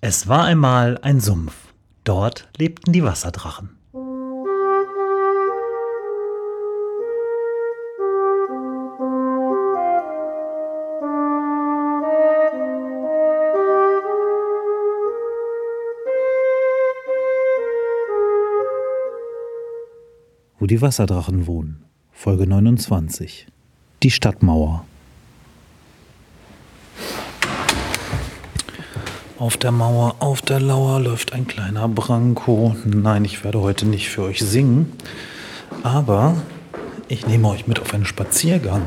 Es war einmal ein Sumpf. Dort lebten die Wasserdrachen. Wo die Wasserdrachen wohnen. Folge 29. Die Stadtmauer. Auf der Mauer, auf der Lauer läuft ein kleiner Branko. Nein, ich werde heute nicht für euch singen, aber ich nehme euch mit auf einen Spaziergang,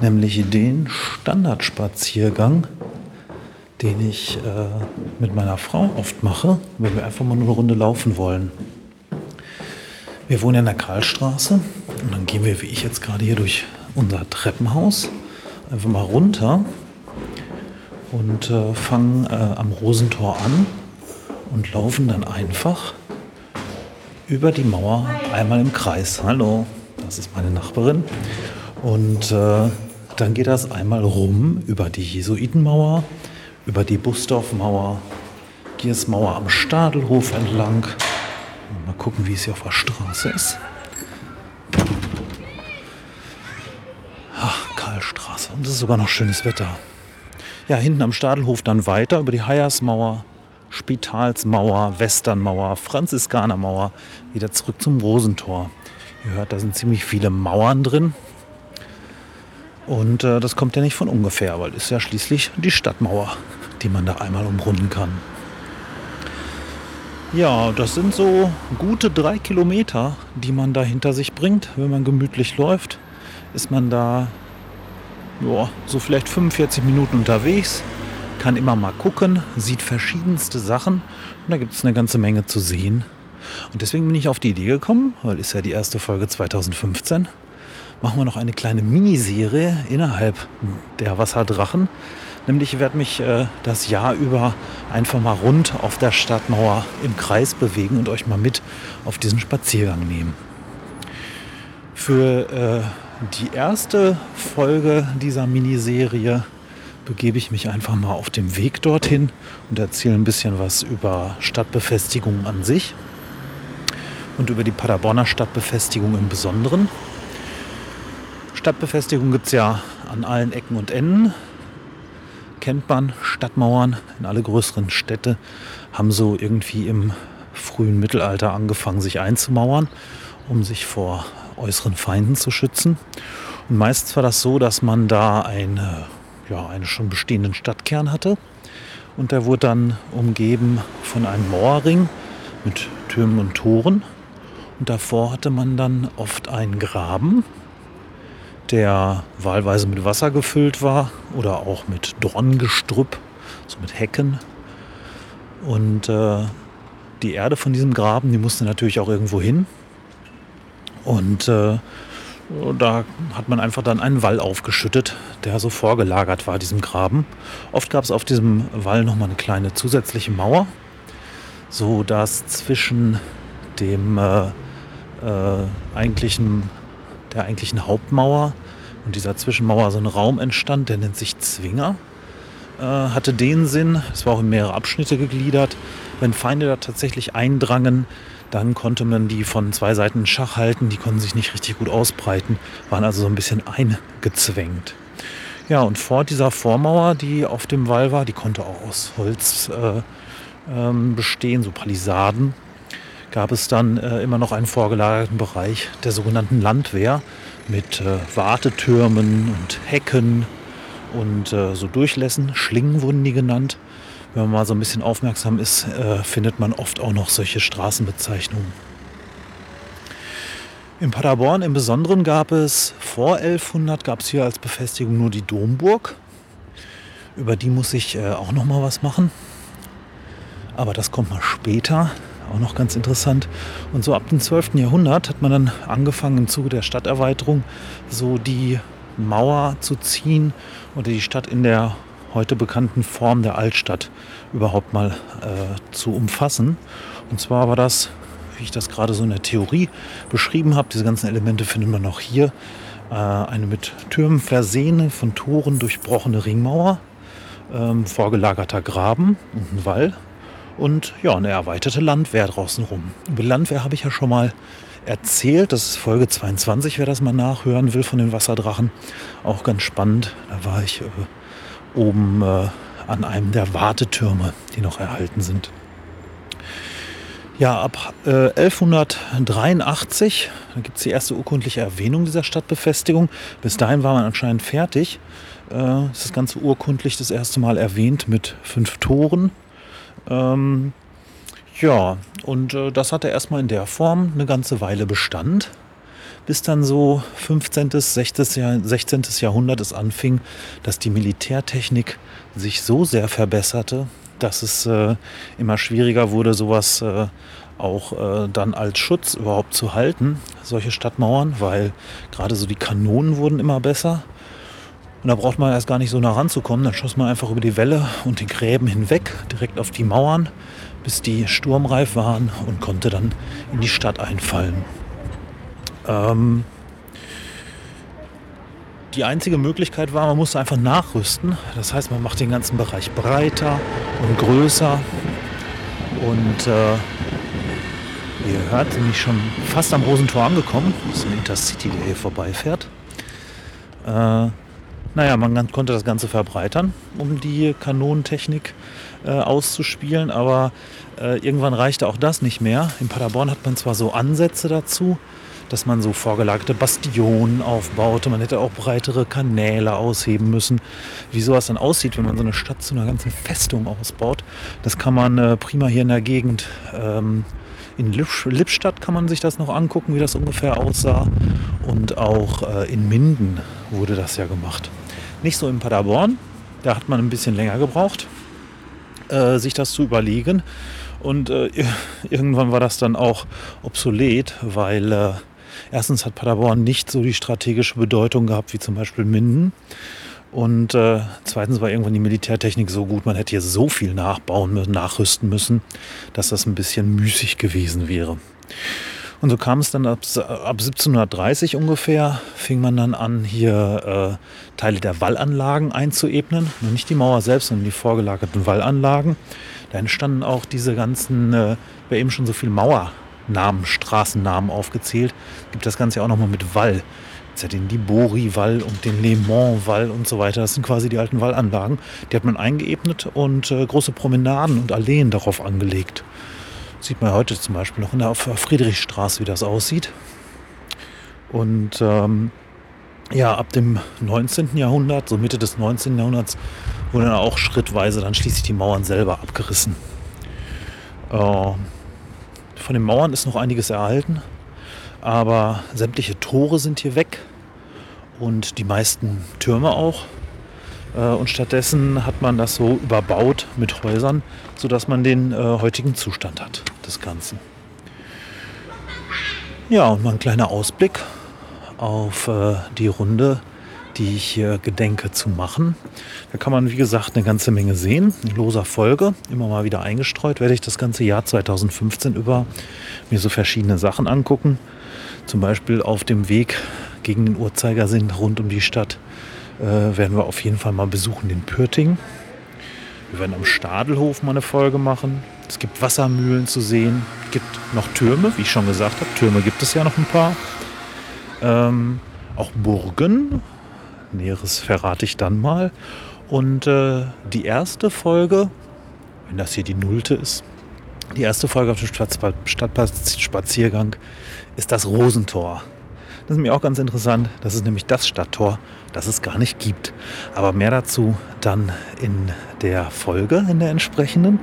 nämlich den Standardspaziergang, den ich äh, mit meiner Frau oft mache, wenn wir einfach mal eine Runde laufen wollen. Wir wohnen in der Karlstraße und dann gehen wir, wie ich jetzt gerade hier durch unser Treppenhaus, einfach mal runter und äh, fangen äh, am Rosentor an und laufen dann einfach über die Mauer einmal im Kreis. Hallo, das ist meine Nachbarin. Und äh, dann geht das einmal rum über die Jesuitenmauer, über die Busdorfmauer, Giersmauer am Stadelhof entlang. Mal gucken, wie es hier auf der Straße ist. Ach, Karlstraße. Und es ist sogar noch schönes Wetter ja, hinten am Stadelhof dann weiter über die Heiersmauer, Spitalsmauer, Westernmauer, Franziskanermauer, wieder zurück zum Rosentor. Ihr hört, da sind ziemlich viele Mauern drin. Und äh, das kommt ja nicht von ungefähr, weil es ist ja schließlich die Stadtmauer, die man da einmal umrunden kann. Ja, das sind so gute drei Kilometer, die man da hinter sich bringt. Wenn man gemütlich läuft, ist man da ja, so vielleicht 45 Minuten unterwegs, kann immer mal gucken, sieht verschiedenste Sachen und da gibt es eine ganze Menge zu sehen. Und deswegen bin ich auf die Idee gekommen, weil ist ja die erste Folge 2015, machen wir noch eine kleine Miniserie innerhalb der Wasserdrachen. Nämlich ich werde mich äh, das Jahr über einfach mal rund auf der Stadtmauer im Kreis bewegen und euch mal mit auf diesen Spaziergang nehmen. Für äh, die erste Folge dieser Miniserie begebe ich mich einfach mal auf dem Weg dorthin und erzähle ein bisschen was über Stadtbefestigung an sich und über die Paderborner Stadtbefestigung im Besonderen. Stadtbefestigung gibt es ja an allen Ecken und Enden. Kennt man Stadtmauern in alle größeren Städte, haben so irgendwie im frühen Mittelalter angefangen, sich einzumauern, um sich vor äußeren Feinden zu schützen. Und meistens war das so, dass man da eine, ja, einen schon bestehenden Stadtkern hatte. Und der wurde dann umgeben von einem Mauerring mit Türmen und Toren. Und davor hatte man dann oft einen Graben, der wahlweise mit Wasser gefüllt war oder auch mit Dorngestrüpp, so mit Hecken. Und äh, die Erde von diesem Graben, die musste natürlich auch irgendwo hin. Und äh, da hat man einfach dann einen Wall aufgeschüttet, der so vorgelagert war, diesem Graben. Oft gab es auf diesem Wall nochmal eine kleine zusätzliche Mauer, so dass zwischen dem äh, äh, eigentlichen, der eigentlichen Hauptmauer und dieser Zwischenmauer so ein Raum entstand, der nennt sich Zwinger. Äh, hatte den Sinn, es war auch in mehrere Abschnitte gegliedert, wenn Feinde da tatsächlich eindrangen, dann konnte man die von zwei Seiten in Schach halten, die konnten sich nicht richtig gut ausbreiten, waren also so ein bisschen eingezwängt. Ja, und vor dieser Vormauer, die auf dem Wall war, die konnte auch aus Holz äh, ähm, bestehen, so Palisaden, gab es dann äh, immer noch einen vorgelagerten Bereich der sogenannten Landwehr mit äh, Wartetürmen und Hecken und äh, so Durchlässen, Schlingen wurden die genannt. Wenn man mal so ein bisschen aufmerksam ist, äh, findet man oft auch noch solche Straßenbezeichnungen. In Paderborn im Besonderen gab es vor 1100 gab es hier als Befestigung nur die Domburg. Über die muss ich äh, auch noch mal was machen. Aber das kommt mal später. Auch noch ganz interessant. Und so ab dem 12. Jahrhundert hat man dann angefangen im Zuge der Stadterweiterung so die Mauer zu ziehen oder die Stadt in der heute bekannten Form der Altstadt überhaupt mal äh, zu umfassen. Und zwar war das, wie ich das gerade so in der Theorie beschrieben habe, diese ganzen Elemente findet man auch hier, äh, eine mit Türmen versehene, von Toren durchbrochene Ringmauer ähm, vorgelagerter Graben und ein Wall und ja, eine erweiterte Landwehr draußen rum. Über Landwehr habe ich ja schon mal erzählt. Das ist Folge 22, wer das mal nachhören will von den Wasserdrachen. Auch ganz spannend. Da war ich äh, oben äh, an einem der Wartetürme, die noch erhalten sind. Ja, ab äh, 1183, da gibt es die erste urkundliche Erwähnung dieser Stadtbefestigung. Bis dahin war man anscheinend fertig. Äh, ist das Ganze urkundlich das erste Mal erwähnt mit fünf Toren. Ähm, ja, und äh, das hatte erstmal in der Form eine ganze Weile Bestand, bis dann so 15., 16. 16. Jahrhundert es anfing, dass die Militärtechnik sich so sehr verbesserte, dass es äh, immer schwieriger wurde, sowas äh, auch äh, dann als Schutz überhaupt zu halten, solche Stadtmauern, weil gerade so die Kanonen wurden immer besser. Und da braucht man erst gar nicht so nah ranzukommen. Dann schoss man einfach über die Welle und die Gräben hinweg, direkt auf die Mauern, bis die sturmreif waren und konnte dann in die Stadt einfallen. Ähm, die einzige Möglichkeit war, man musste einfach nachrüsten. Das heißt, man macht den ganzen Bereich breiter und größer. Und äh, ihr hört, bin ich schon fast am Rosentor angekommen. Das ist ein Intercity, der hier vorbeifährt. Äh, naja, man konnte das Ganze verbreitern, um die Kanonentechnik äh, auszuspielen, aber äh, irgendwann reichte auch das nicht mehr. In Paderborn hat man zwar so Ansätze dazu, dass man so vorgelagerte Bastionen aufbaute. Man hätte auch breitere Kanäle ausheben müssen. Wie sowas dann aussieht, wenn man so eine Stadt zu einer ganzen Festung ausbaut, das kann man äh, prima hier in der Gegend. Ähm, in Lippstadt kann man sich das noch angucken, wie das ungefähr aussah. Und auch äh, in Minden wurde das ja gemacht. Nicht so in Paderborn. Da hat man ein bisschen länger gebraucht, äh, sich das zu überlegen. Und äh, irgendwann war das dann auch obsolet, weil äh, erstens hat Paderborn nicht so die strategische Bedeutung gehabt wie zum Beispiel Minden. Und äh, zweitens war irgendwann die Militärtechnik so gut, man hätte hier so viel nachbauen müssen, nachrüsten müssen, dass das ein bisschen müßig gewesen wäre. Und so kam es dann ab, ab 1730 ungefähr, fing man dann an, hier äh, Teile der Wallanlagen einzuebnen. Nur nicht die Mauer selbst, sondern die vorgelagerten Wallanlagen. Da entstanden auch diese ganzen, äh, wir eben schon so viele Mauernamen, Straßennamen aufgezählt, gibt das Ganze auch nochmal mit Wall. Jetzt hat den Libori-Wall und den Le Mans-Wall und so weiter. Das sind quasi die alten Wallanlagen. Die hat man eingeebnet und äh, große Promenaden und Alleen darauf angelegt. Sieht man heute zum Beispiel noch in der Friedrichstraße, wie das aussieht. Und ähm, ja, ab dem 19. Jahrhundert, so Mitte des 19. Jahrhunderts, wurden dann auch schrittweise dann schließlich die Mauern selber abgerissen. Äh, von den Mauern ist noch einiges erhalten, aber sämtliche Tore sind hier weg und die meisten Türme auch. Äh, und stattdessen hat man das so überbaut mit Häusern, sodass man den äh, heutigen Zustand hat des Ganzen. Ja, und mal ein kleiner Ausblick auf äh, die Runde, die ich hier gedenke zu machen. Da kann man, wie gesagt, eine ganze Menge sehen. In loser Folge, immer mal wieder eingestreut, werde ich das ganze Jahr 2015 über mir so verschiedene Sachen angucken. Zum Beispiel auf dem Weg gegen den Uhrzeigersinn rund um die Stadt äh, werden wir auf jeden Fall mal besuchen den Pürting. Wir werden am Stadelhof mal eine Folge machen. Es gibt Wassermühlen zu sehen. Es gibt noch Türme, wie ich schon gesagt habe. Türme gibt es ja noch ein paar. Ähm, auch Burgen. Näheres verrate ich dann mal. Und äh, die erste Folge, wenn das hier die nullte ist, die erste Folge auf dem Stadtspaziergang ist das Rosentor. Das ist mir auch ganz interessant. Das ist nämlich das Stadttor, das es gar nicht gibt. Aber mehr dazu dann in der Folge, in der entsprechenden.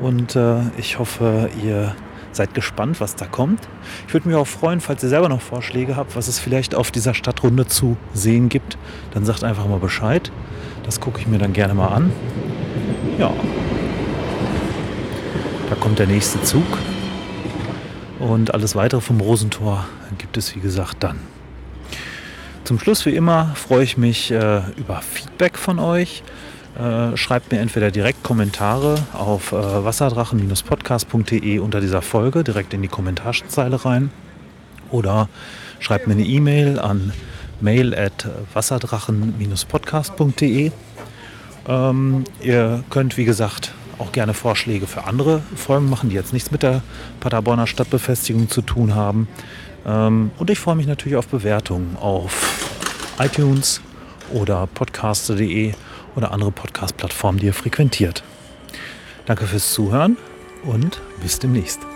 Und äh, ich hoffe, ihr seid gespannt, was da kommt. Ich würde mich auch freuen, falls ihr selber noch Vorschläge habt, was es vielleicht auf dieser Stadtrunde zu sehen gibt. Dann sagt einfach mal Bescheid. Das gucke ich mir dann gerne mal an. Ja. Da kommt der nächste Zug. Und alles weitere vom Rosentor gibt es, wie gesagt, dann. Zum Schluss, wie immer, freue ich mich äh, über Feedback von euch. Äh, schreibt mir entweder direkt Kommentare auf äh, wasserdrachen-podcast.de unter dieser Folge direkt in die Kommentarzeile rein oder schreibt mir eine E-Mail an mail at wasserdrachen-podcast.de. Ähm, ihr könnt, wie gesagt, auch gerne Vorschläge für andere Folgen machen, die jetzt nichts mit der Paderborner Stadtbefestigung zu tun haben. Ähm, und ich freue mich natürlich auf Bewertungen auf iTunes oder podcast.de oder andere Podcast-Plattformen, die ihr frequentiert. Danke fürs Zuhören und bis demnächst.